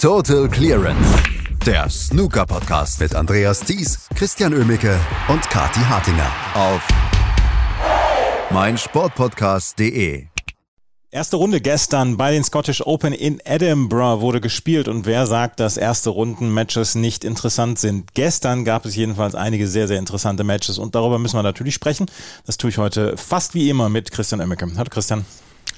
Total Clearance. Der Snooker Podcast mit Andreas Thies, Christian Ömicke und Kati Hartinger auf meinsportpodcast.de. Erste Runde gestern bei den Scottish Open in Edinburgh wurde gespielt und wer sagt, dass erste Runden Matches nicht interessant sind? Gestern gab es jedenfalls einige sehr, sehr interessante Matches und darüber müssen wir natürlich sprechen. Das tue ich heute fast wie immer mit Christian Emmeke. Hallo Christian.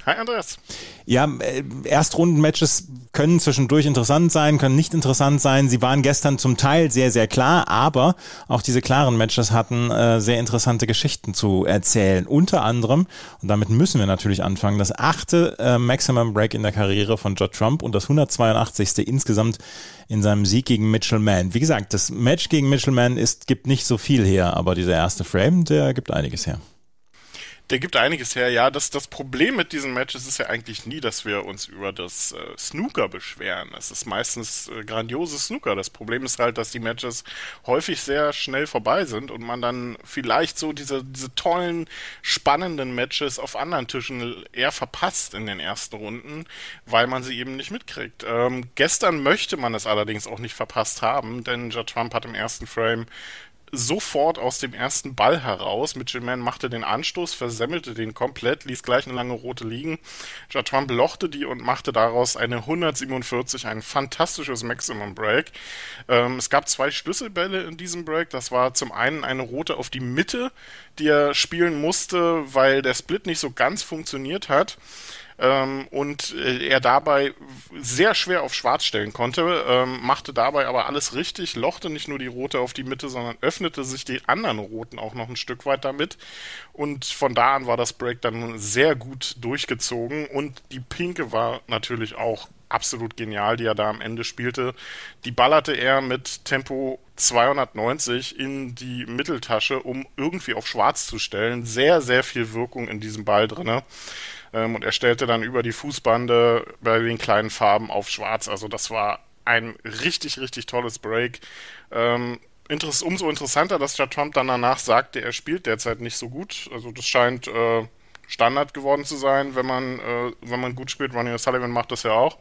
Hi Andreas. Ja, äh, Erstrundenmatches können zwischendurch interessant sein, können nicht interessant sein. Sie waren gestern zum Teil sehr, sehr klar, aber auch diese klaren Matches hatten äh, sehr interessante Geschichten zu erzählen. Unter anderem, und damit müssen wir natürlich anfangen, das achte äh, Maximum Break in der Karriere von Judd Trump und das 182. insgesamt in seinem Sieg gegen Mitchell Mann. Wie gesagt, das Match gegen Mitchell Mann ist, gibt nicht so viel her, aber dieser erste Frame, der gibt einiges her der gibt einiges her. Ja, das, das Problem mit diesen Matches ist ja eigentlich nie, dass wir uns über das äh, Snooker beschweren. Es ist meistens äh, grandioses Snooker. Das Problem ist halt, dass die Matches häufig sehr schnell vorbei sind und man dann vielleicht so diese, diese tollen, spannenden Matches auf anderen Tischen eher verpasst in den ersten Runden, weil man sie eben nicht mitkriegt. Ähm, gestern möchte man es allerdings auch nicht verpasst haben, denn Ja Trump hat im ersten Frame sofort aus dem ersten Ball heraus. Mitchell Mann machte den Anstoß, versemmelte den komplett, ließ gleich eine lange rote liegen. Jatwan lochte die und machte daraus eine 147, ein fantastisches Maximum Break. Ähm, es gab zwei Schlüsselbälle in diesem Break. Das war zum einen eine rote auf die Mitte, die er spielen musste, weil der Split nicht so ganz funktioniert hat ähm, und äh, er dabei sehr schwer auf Schwarz stellen konnte, ähm, machte dabei aber alles richtig, lochte nicht nur die rote auf die Mitte, sondern öffnete sich die anderen roten auch noch ein Stück weit damit. Und von da an war das Break dann sehr gut durchgezogen. Und die pinke war natürlich auch absolut genial, die er da am Ende spielte. Die ballerte er mit Tempo 290 in die Mitteltasche, um irgendwie auf Schwarz zu stellen. Sehr, sehr viel Wirkung in diesem Ball drinne. Ähm, und er stellte dann über die Fußbande bei den kleinen Farben auf Schwarz. Also das war ein richtig, richtig tolles Break. Ähm, umso interessanter, dass der Trump dann danach sagte, er spielt derzeit nicht so gut. Also das scheint äh, Standard geworden zu sein, wenn man, äh, wenn man gut spielt. Ronnie O'Sullivan macht das ja auch.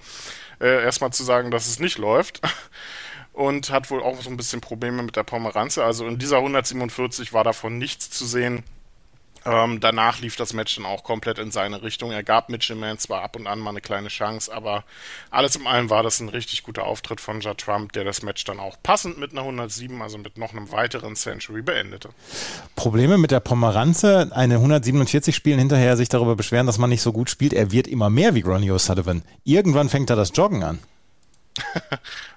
Äh, erstmal zu sagen, dass es nicht läuft. Und hat wohl auch so ein bisschen Probleme mit der Pomeranze. Also in dieser 147 war davon nichts zu sehen. Ähm, danach lief das Match dann auch komplett in seine Richtung. Er gab Mitchell Mann zwar ab und an mal eine kleine Chance, aber alles in allem war das ein richtig guter Auftritt von Ja Trump, der das Match dann auch passend mit einer 107, also mit noch einem weiteren Century beendete. Probleme mit der Pomeranze, eine 147 spielen hinterher sich darüber beschweren, dass man nicht so gut spielt. Er wird immer mehr wie Ronnie O'Sullivan. Irgendwann fängt er das Joggen an.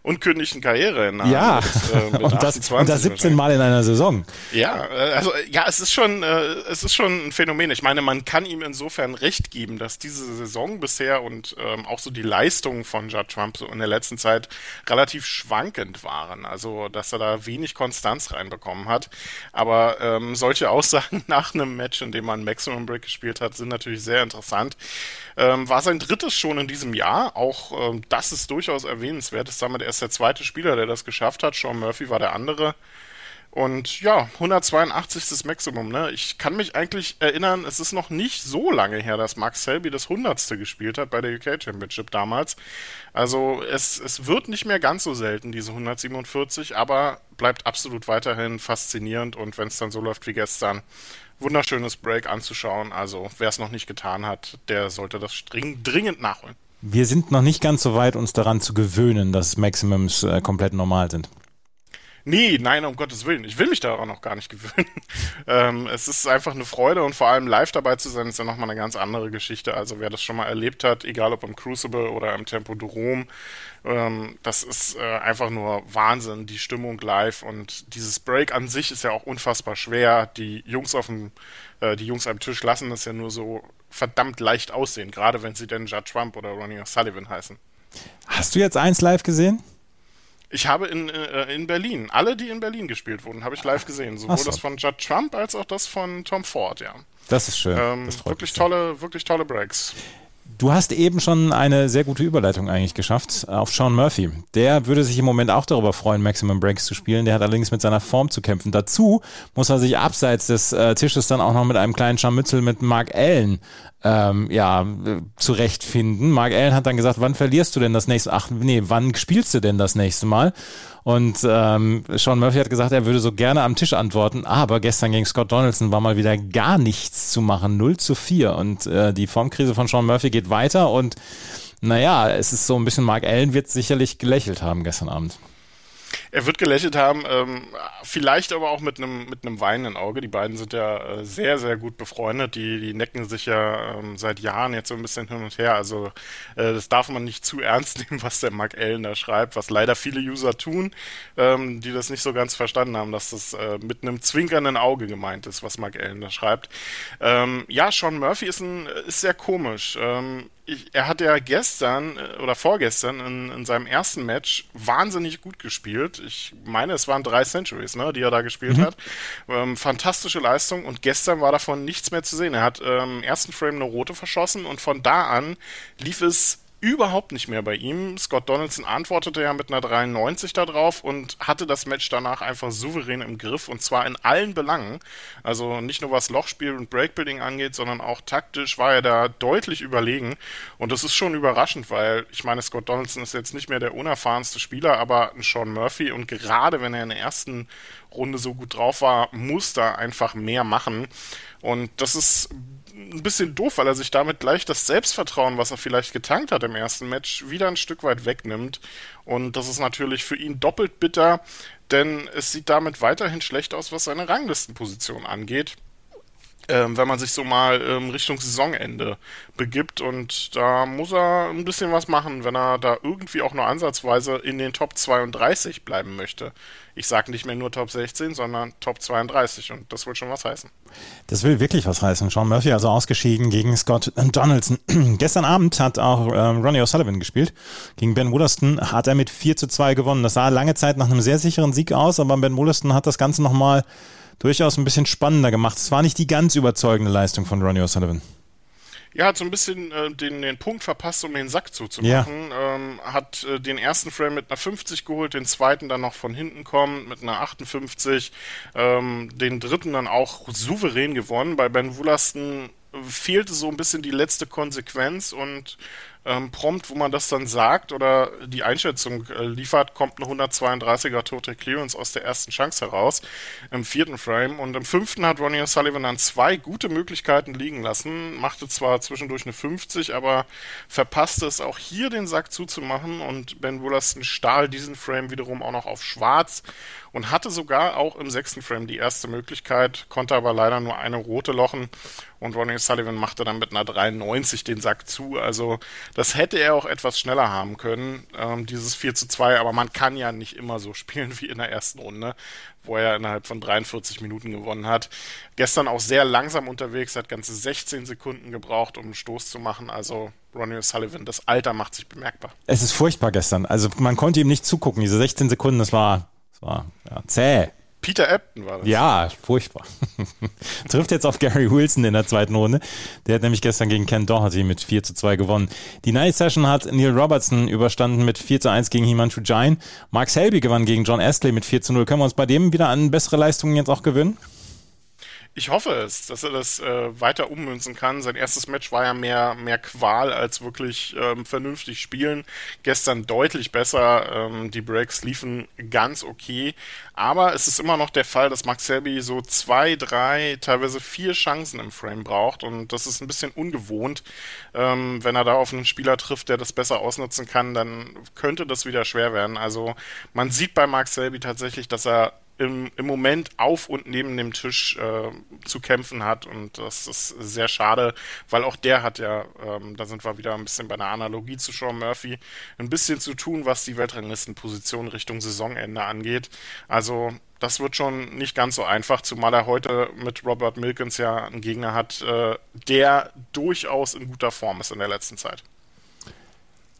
Unkündigten Karriere in Ja, mit, äh, und, das, und das 17 Mal in einer Saison. Ja, äh, also ja, es ist schon, äh, es ist schon ein Phänomen. Ich meine, man kann ihm insofern recht geben, dass diese Saison bisher und ähm, auch so die Leistungen von Judd Trump so in der letzten Zeit relativ schwankend waren. Also, dass er da wenig Konstanz reinbekommen hat. Aber ähm, solche Aussagen nach einem Match, in dem man Maximum Break gespielt hat, sind natürlich sehr interessant. Ähm, war sein drittes schon in diesem Jahr. Auch ähm, das ist durchaus erwähnenswert. Ist damit erst der zweite Spieler, der das geschafft hat. Sean Murphy war der andere. Und ja, 182. Maximum, ne? Ich kann mich eigentlich erinnern, es ist noch nicht so lange her, dass Max Selby das 100. gespielt hat bei der UK Championship damals. Also es, es wird nicht mehr ganz so selten, diese 147, aber bleibt absolut weiterhin faszinierend und wenn es dann so läuft wie gestern, wunderschönes Break anzuschauen. Also wer es noch nicht getan hat, der sollte das dringend nachholen. Wir sind noch nicht ganz so weit, uns daran zu gewöhnen, dass Maximums äh, komplett normal sind. Nee, nein, um Gottes Willen. Ich will mich daran auch gar nicht gewöhnen. ähm, es ist einfach eine Freude und vor allem live dabei zu sein, ist ja nochmal eine ganz andere Geschichte. Also wer das schon mal erlebt hat, egal ob im Crucible oder im Tempo de Rom, ähm, das ist äh, einfach nur Wahnsinn, die Stimmung live und dieses Break an sich ist ja auch unfassbar schwer. Die Jungs auf dem, äh, die Jungs am Tisch lassen das ja nur so verdammt leicht aussehen, gerade wenn sie denn Judd Trump oder Ronnie O'Sullivan heißen. Hast du jetzt eins live gesehen? Ich habe in, äh, in Berlin, alle, die in Berlin gespielt wurden, habe ich live gesehen. Sowohl so. das von Judd Trump als auch das von Tom Ford, ja. Das ist schön. Ähm, wirklich tolle, wirklich tolle Breaks. Du hast eben schon eine sehr gute Überleitung eigentlich geschafft auf Sean Murphy. Der würde sich im Moment auch darüber freuen, Maximum Breaks zu spielen. Der hat allerdings mit seiner Form zu kämpfen. Dazu muss er sich abseits des äh, Tisches dann auch noch mit einem kleinen Scharmützel mit Mark Allen ähm, ja, zurechtfinden. Mark Allen hat dann gesagt, wann verlierst du denn das nächste, ach nee, wann spielst du denn das nächste Mal? Und ähm, Sean Murphy hat gesagt, er würde so gerne am Tisch antworten, aber gestern gegen Scott Donaldson war mal wieder gar nichts zu machen, 0 zu 4. Und äh, die Formkrise von Sean Murphy geht weiter und naja, es ist so ein bisschen, Mark Allen wird sicherlich gelächelt haben gestern Abend. Er wird gelächelt haben, ähm, vielleicht aber auch mit einem mit einem weinenden Auge. Die beiden sind ja äh, sehr, sehr gut befreundet. Die, die necken sich ja ähm, seit Jahren jetzt so ein bisschen hin und her. Also äh, das darf man nicht zu ernst nehmen, was der Mark Allen da schreibt, was leider viele User tun, ähm, die das nicht so ganz verstanden haben, dass das äh, mit einem zwinkernden Auge gemeint ist, was Mark Allen da schreibt. Ähm, ja, Sean Murphy ist, ein, ist sehr komisch. Ich, er hat ja gestern äh, oder vorgestern in, in, seinem ersten Match wahnsinnig gut gespielt. Ich meine, es waren drei Centuries, ne, die er da gespielt mhm. hat. Ähm, fantastische Leistung und gestern war davon nichts mehr zu sehen. Er hat ähm, im ersten Frame eine rote verschossen und von da an lief es überhaupt nicht mehr bei ihm. Scott Donaldson antwortete ja mit einer 93 darauf und hatte das Match danach einfach souverän im Griff und zwar in allen Belangen. Also nicht nur was Lochspiel und Breakbuilding angeht, sondern auch taktisch war er da deutlich überlegen und das ist schon überraschend, weil ich meine, Scott Donaldson ist jetzt nicht mehr der unerfahrenste Spieler, aber ein Sean Murphy und gerade wenn er in der ersten Runde so gut drauf war, muss da einfach mehr machen und das ist ein bisschen doof, weil er sich damit gleich das Selbstvertrauen, was er vielleicht getankt hat im ersten Match, wieder ein Stück weit wegnimmt. Und das ist natürlich für ihn doppelt bitter, denn es sieht damit weiterhin schlecht aus, was seine Ranglistenposition angeht ähm, wenn man sich so mal ähm, Richtung Saisonende begibt. Und da muss er ein bisschen was machen, wenn er da irgendwie auch nur ansatzweise in den Top 32 bleiben möchte. Ich sage nicht mehr nur Top 16, sondern Top 32 und das will schon was heißen. Das will wirklich was heißen. Sean Murphy also ausgeschieden gegen Scott Donaldson. Gestern Abend hat auch ähm, Ronnie O'Sullivan gespielt. Gegen Ben Wollaston hat er mit 4 zu 2 gewonnen. Das sah lange Zeit nach einem sehr sicheren Sieg aus, aber Ben Wollaston hat das Ganze nochmal durchaus ein bisschen spannender gemacht. Es war nicht die ganz überzeugende Leistung von Ronnie O'Sullivan. Ja, hat so ein bisschen äh, den, den Punkt verpasst, um den Sack zuzumachen. Ja. Ähm, hat äh, den ersten Frame mit einer 50 geholt, den zweiten dann noch von hinten kommen mit einer 58, ähm, den dritten dann auch souverän gewonnen. Bei Ben Wulasten fehlte so ein bisschen die letzte Konsequenz und ähm, prompt, wo man das dann sagt oder die Einschätzung äh, liefert, kommt eine 132er Total Clearance aus der ersten Chance heraus im vierten Frame. Und im fünften hat Ronnie O'Sullivan dann zwei gute Möglichkeiten liegen lassen, machte zwar zwischendurch eine 50, aber verpasste es auch hier den Sack zuzumachen. Und Ben Wollaston stahl diesen Frame wiederum auch noch auf schwarz und hatte sogar auch im sechsten Frame die erste Möglichkeit, konnte aber leider nur eine rote lochen und Ronnie Sullivan machte dann mit einer 93 den Sack zu. Also das hätte er auch etwas schneller haben können, ähm, dieses 4 zu 2, aber man kann ja nicht immer so spielen wie in der ersten Runde, wo er innerhalb von 43 Minuten gewonnen hat. Gestern auch sehr langsam unterwegs, hat ganze 16 Sekunden gebraucht, um einen Stoß zu machen. Also Ronnie Sullivan, das Alter macht sich bemerkbar. Es ist furchtbar gestern. Also man konnte ihm nicht zugucken. Diese 16 Sekunden, das war das war ja, zäh. Peter Ebton war das. Ja, furchtbar. Trifft jetzt auf Gary Wilson in der zweiten Runde. Der hat nämlich gestern gegen Ken Doherty mit 4 zu 2 gewonnen. Die Night Session hat Neil Robertson überstanden mit 4 zu 1 gegen Himanshu Jain. Mark Selby gewann gegen John Astley mit 4 zu 0. Können wir uns bei dem wieder an bessere Leistungen jetzt auch gewöhnen? Ich hoffe es, dass er das äh, weiter ummünzen kann. Sein erstes Match war ja mehr, mehr Qual als wirklich ähm, vernünftig spielen. Gestern deutlich besser. Ähm, die Breaks liefen ganz okay. Aber es ist immer noch der Fall, dass Max Selby so zwei, drei, teilweise vier Chancen im Frame braucht. Und das ist ein bisschen ungewohnt. Ähm, wenn er da auf einen Spieler trifft, der das besser ausnutzen kann, dann könnte das wieder schwer werden. Also man sieht bei Max Selby tatsächlich, dass er im, im Moment auf und neben dem Tisch äh, zu kämpfen hat und das ist sehr schade, weil auch der hat ja, ähm, da sind wir wieder ein bisschen bei einer Analogie zu Sean Murphy, ein bisschen zu tun, was die Weltranglistenposition Richtung Saisonende angeht. Also das wird schon nicht ganz so einfach, zumal er heute mit Robert Milkins ja einen Gegner hat, äh, der durchaus in guter Form ist in der letzten Zeit.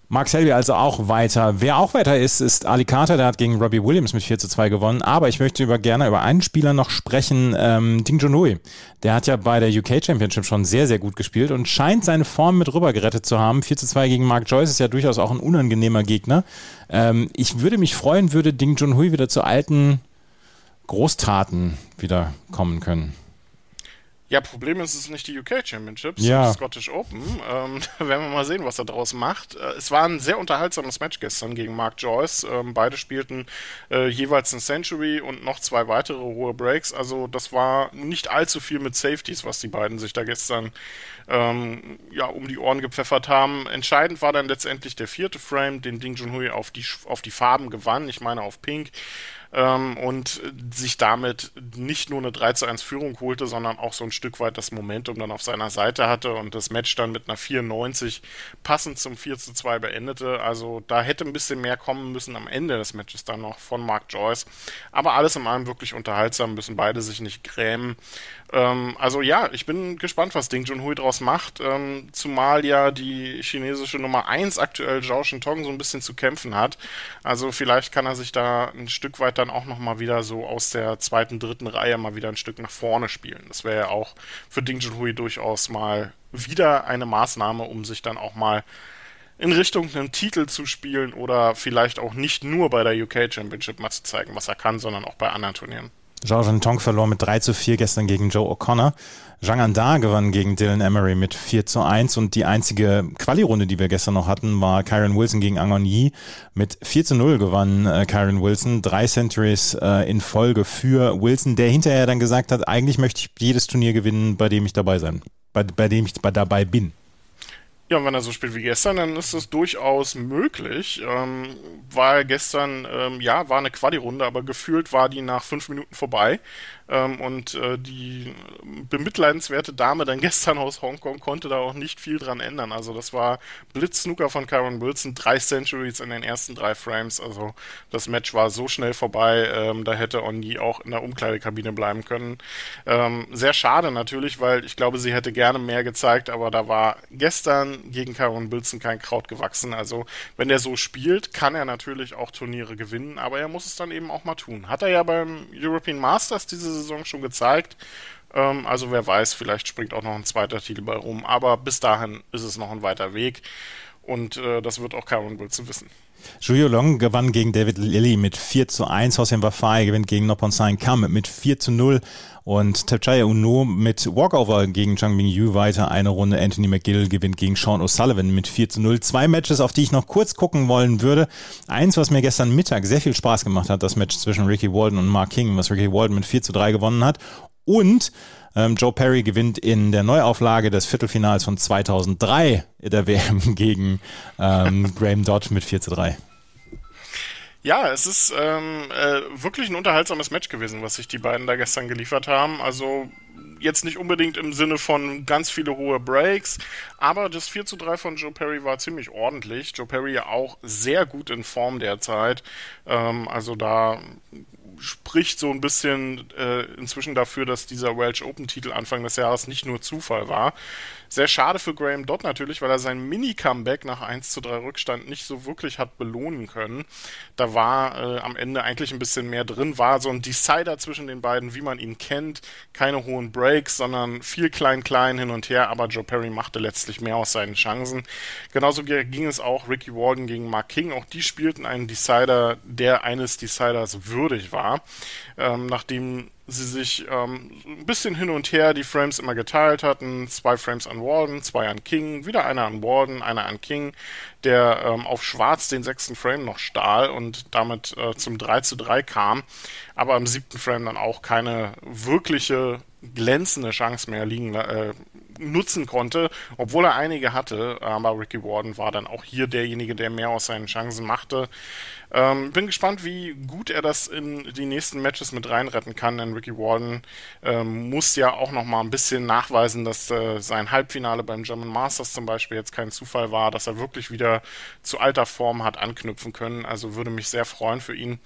Mark Selby also auch weiter. Wer auch weiter ist, ist Ali Carter, der hat gegen Robbie Williams mit 4 zu 2 gewonnen. Aber ich möchte über, gerne über einen Spieler noch sprechen, ähm, Ding Junhui. Der hat ja bei der UK Championship schon sehr, sehr gut gespielt und scheint seine Form mit rüber gerettet zu haben. 4 zu 2 gegen Mark Joyce ist ja durchaus auch ein unangenehmer Gegner. Ähm, ich würde mich freuen, würde Ding Junhui wieder zu alten Großtaten wieder kommen können. Ja, Problem ist, es ist nicht die UK Championships, ja. die Scottish Open. Ähm, da werden wir mal sehen, was er daraus macht. Äh, es war ein sehr unterhaltsames Match gestern gegen Mark Joyce. Ähm, beide spielten äh, jeweils ein Century und noch zwei weitere hohe Breaks. Also das war nicht allzu viel mit Safeties, was die beiden sich da gestern ähm, ja, um die Ohren gepfeffert haben. Entscheidend war dann letztendlich der vierte Frame, den Ding Junhui auf die, auf die Farben gewann. Ich meine auf Pink ähm, und sich damit nicht nur eine 3 zu 1 Führung holte, sondern auch so ein Stück weit das Momentum dann auf seiner Seite hatte und das Match dann mit einer 94 passend zum 4 zu 2 beendete. Also da hätte ein bisschen mehr kommen müssen am Ende des Matches dann noch von Mark Joyce. Aber alles in allem wirklich unterhaltsam, müssen beide sich nicht grämen. Ähm, also ja, ich bin gespannt, was Ding Junhui draus macht, ähm, zumal ja die chinesische Nummer 1 aktuell Zhao Shintong so ein bisschen zu kämpfen hat. Also vielleicht kann er sich da ein Stück weit dann auch nochmal wieder so aus der zweiten, dritten Reihe mal wieder ein Stück nach vorne spielen. Das wäre ja auch für Ding Junhui durchaus mal wieder eine Maßnahme, um sich dann auch mal in Richtung einen Titel zu spielen oder vielleicht auch nicht nur bei der UK Championship mal zu zeigen, was er kann, sondern auch bei anderen Turnieren. Zhao Tong verlor mit 3 zu 4 gestern gegen Joe O'Connor. Zhang Anda gewann gegen Dylan Emery mit 4 zu 1 und die einzige Quali-Runde, die wir gestern noch hatten, war Kyron Wilson gegen Angon Yi. Mit 4 zu 0 gewann äh, Kyron Wilson. Drei Centuries äh, in Folge für Wilson, der hinterher dann gesagt hat, eigentlich möchte ich jedes Turnier gewinnen, bei dem ich dabei sein, bei, bei dem ich dabei bin. Ja, und wenn er so spielt wie gestern, dann ist das durchaus möglich. Ähm, war gestern, ähm, ja, war eine Quali-Runde, aber gefühlt war die nach fünf Minuten vorbei. Ähm, und äh, die bemitleidenswerte Dame dann gestern aus Hongkong konnte da auch nicht viel dran ändern. Also das war Blitz-Snooker von Kyron Wilson, drei Centuries in den ersten drei Frames. Also das Match war so schnell vorbei, ähm, da hätte Oni auch in der Umkleidekabine bleiben können. Ähm, sehr schade natürlich, weil ich glaube, sie hätte gerne mehr gezeigt, aber da war gestern gegen Kyron Wilson kein Kraut gewachsen. Also wenn er so spielt, kann er natürlich auch Turniere gewinnen, aber er muss es dann eben auch mal tun. Hat er ja beim European Masters diese Saison schon gezeigt. Ähm, also wer weiß, vielleicht springt auch noch ein zweiter Titel bei rum. Aber bis dahin ist es noch ein weiter Weg. Und äh, das wird auch Cameron Wilson wissen. Julio Long gewann gegen David Lilly mit 4 zu 1. Hossein Wafai gewinnt gegen Nopon Sain Kam mit 4 zu 0. Und Tapchaya Uno mit Walkover gegen Chang Ming Yu weiter eine Runde. Anthony McGill gewinnt gegen Sean O'Sullivan mit 4 zu 0. Zwei Matches, auf die ich noch kurz gucken wollen würde. Eins, was mir gestern Mittag sehr viel Spaß gemacht hat, das Match zwischen Ricky Walden und Mark King, was Ricky Walden mit 4 zu 3 gewonnen hat. Und ähm, Joe Perry gewinnt in der Neuauflage des Viertelfinals von 2003 der WM gegen ähm, Graham Dodd mit 4 zu 3. Ja, es ist ähm, äh, wirklich ein unterhaltsames Match gewesen, was sich die beiden da gestern geliefert haben. Also jetzt nicht unbedingt im Sinne von ganz viele hohe Breaks, aber das 4 zu 3 von Joe Perry war ziemlich ordentlich. Joe Perry ja auch sehr gut in Form derzeit. Ähm, also da spricht so ein bisschen äh, inzwischen dafür, dass dieser Welsh Open Titel Anfang des Jahres nicht nur Zufall war. Sehr schade für Graham Dodd natürlich, weil er sein Mini-Comeback nach 1 zu 3 Rückstand nicht so wirklich hat belohnen können. Da war äh, am Ende eigentlich ein bisschen mehr drin, war so ein Decider zwischen den beiden, wie man ihn kennt. Keine hohen Breaks, sondern viel klein-klein hin und her, aber Joe Perry machte letztlich mehr aus seinen Chancen. Genauso ging es auch Ricky Walden gegen Mark King. Auch die spielten einen Decider, der eines Deciders würdig war. Ähm, nachdem sie sich ähm, ein bisschen hin und her die Frames immer geteilt hatten. Zwei Frames an Warden, zwei an King, wieder einer an Warden, einer an King, der ähm, auf Schwarz den sechsten Frame noch stahl und damit äh, zum 3 zu 3 kam, aber im siebten Frame dann auch keine wirkliche glänzende Chance mehr liegen äh, nutzen konnte, obwohl er einige hatte. Aber Ricky Warden war dann auch hier derjenige, der mehr aus seinen Chancen machte. Ähm, bin gespannt, wie gut er das in die nächsten Matches mit reinretten kann, denn Ricky Warden ähm, muss ja auch noch mal ein bisschen nachweisen, dass äh, sein Halbfinale beim German Masters zum Beispiel jetzt kein Zufall war, dass er wirklich wieder zu alter Form hat anknüpfen können. Also würde mich sehr freuen für ihn.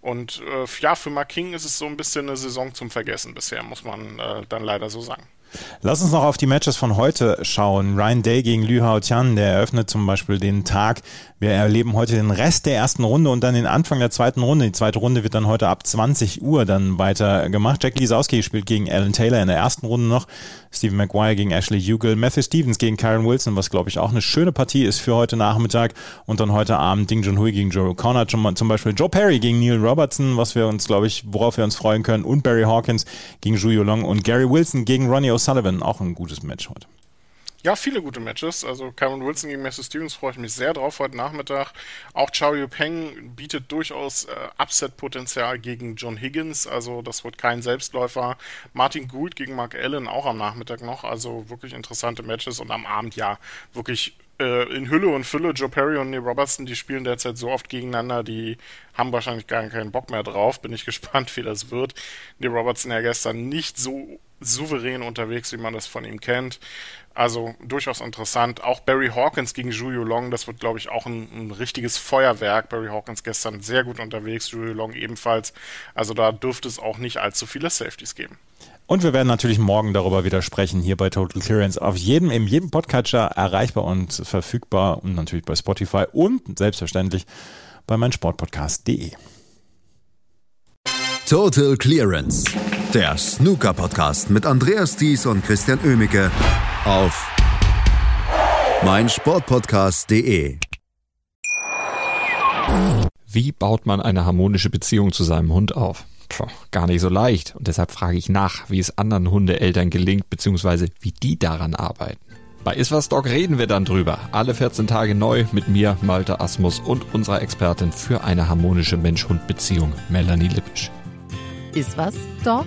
Und äh, ja, für Mark King ist es so ein bisschen eine Saison zum Vergessen bisher, muss man äh, dann leider so sagen. Lass uns noch auf die Matches von heute schauen. Ryan Day gegen Liu Hao Tian, der eröffnet zum Beispiel den Tag wir erleben heute den Rest der ersten Runde und dann den Anfang der zweiten Runde. Die zweite Runde wird dann heute ab 20 Uhr dann weiter gemacht. Jack Lisowski spielt gegen Alan Taylor in der ersten Runde noch. Stephen Maguire gegen Ashley Hugel. Matthew Stevens gegen Karen Wilson, was glaube ich auch eine schöne Partie ist für heute Nachmittag. Und dann heute Abend Ding Junhui gegen Joe O'Connor. Zum Beispiel Joe Perry gegen Neil Robertson, was wir uns, glaube ich, worauf wir uns freuen können. Und Barry Hawkins gegen Zhu Long und Gary Wilson gegen Ronnie O'Sullivan Sullivan, auch ein gutes Match heute. Ja, viele gute Matches. Also Cameron Wilson gegen Matthew Stevens freue ich mich sehr drauf heute Nachmittag. Auch Chao Yu Peng bietet durchaus äh, Upset-Potenzial gegen John Higgins. Also das wird kein Selbstläufer. Martin Gould gegen Mark Allen auch am Nachmittag noch. Also wirklich interessante Matches und am Abend ja wirklich äh, in Hülle und Fülle. Joe Perry und Neil Robertson, die spielen derzeit so oft gegeneinander, die haben wahrscheinlich gar keinen Bock mehr drauf. Bin ich gespannt, wie das wird. Neil Robertson ja gestern nicht so souverän unterwegs, wie man das von ihm kennt. Also durchaus interessant. Auch Barry Hawkins gegen Julio Long, das wird, glaube ich, auch ein, ein, richtiges Feuerwerk. Barry Hawkins gestern sehr gut unterwegs, Julio Long ebenfalls. Also da dürfte es auch nicht allzu viele Safeties geben. Und wir werden natürlich morgen darüber wieder sprechen, hier bei Total Clearance. Auf jedem, in jedem Podcatcher erreichbar und verfügbar und natürlich bei Spotify und selbstverständlich bei meinsportpodcast.de. Total Clearance, der Snooker-Podcast mit Andreas Thies und Christian Oemicke auf meinsportpodcast.de. Wie baut man eine harmonische Beziehung zu seinem Hund auf? Puh, gar nicht so leicht. Und deshalb frage ich nach, wie es anderen Hundeeltern gelingt, beziehungsweise wie die daran arbeiten. Bei Iswas Dog reden wir dann drüber. Alle 14 Tage neu mit mir, Malte Asmus und unserer Expertin für eine harmonische Mensch-Hund-Beziehung, Melanie Lippisch. Iswas Dog